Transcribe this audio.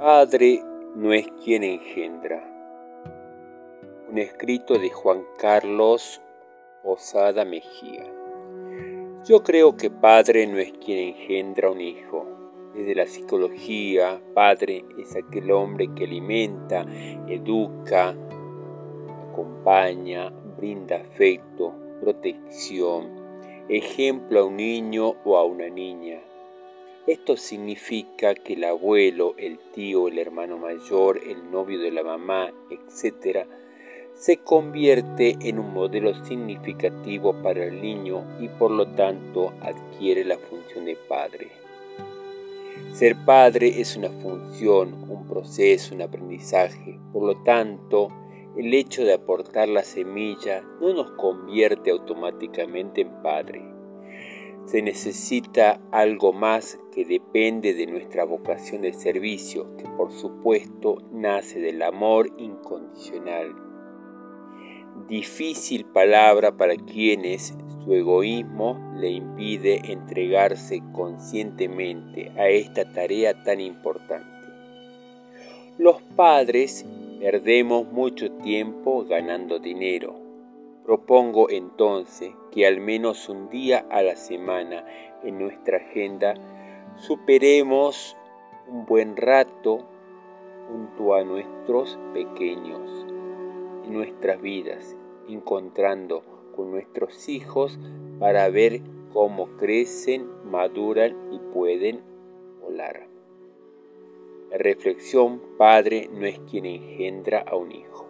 Padre no es quien engendra. Un escrito de Juan Carlos Osada Mejía. Yo creo que padre no es quien engendra un hijo. Desde la psicología, padre es aquel hombre que alimenta, educa, acompaña, brinda afecto, protección, ejemplo a un niño o a una niña esto significa que el abuelo, el tío, el hermano mayor, el novio de la mamá, etc., se convierte en un modelo significativo para el niño y por lo tanto adquiere la función de padre. Ser padre es una función, un proceso, un aprendizaje. Por lo tanto, el hecho de aportar la semilla no nos convierte automáticamente en padre se necesita algo más que depende de nuestra vocación de servicio, que por supuesto nace del amor incondicional. Difícil palabra para quienes su egoísmo le impide entregarse conscientemente a esta tarea tan importante. Los padres perdemos mucho tiempo ganando dinero, Propongo entonces que al menos un día a la semana en nuestra agenda superemos un buen rato junto a nuestros pequeños en nuestras vidas, encontrando con nuestros hijos para ver cómo crecen, maduran y pueden volar. La reflexión, padre no es quien engendra a un hijo.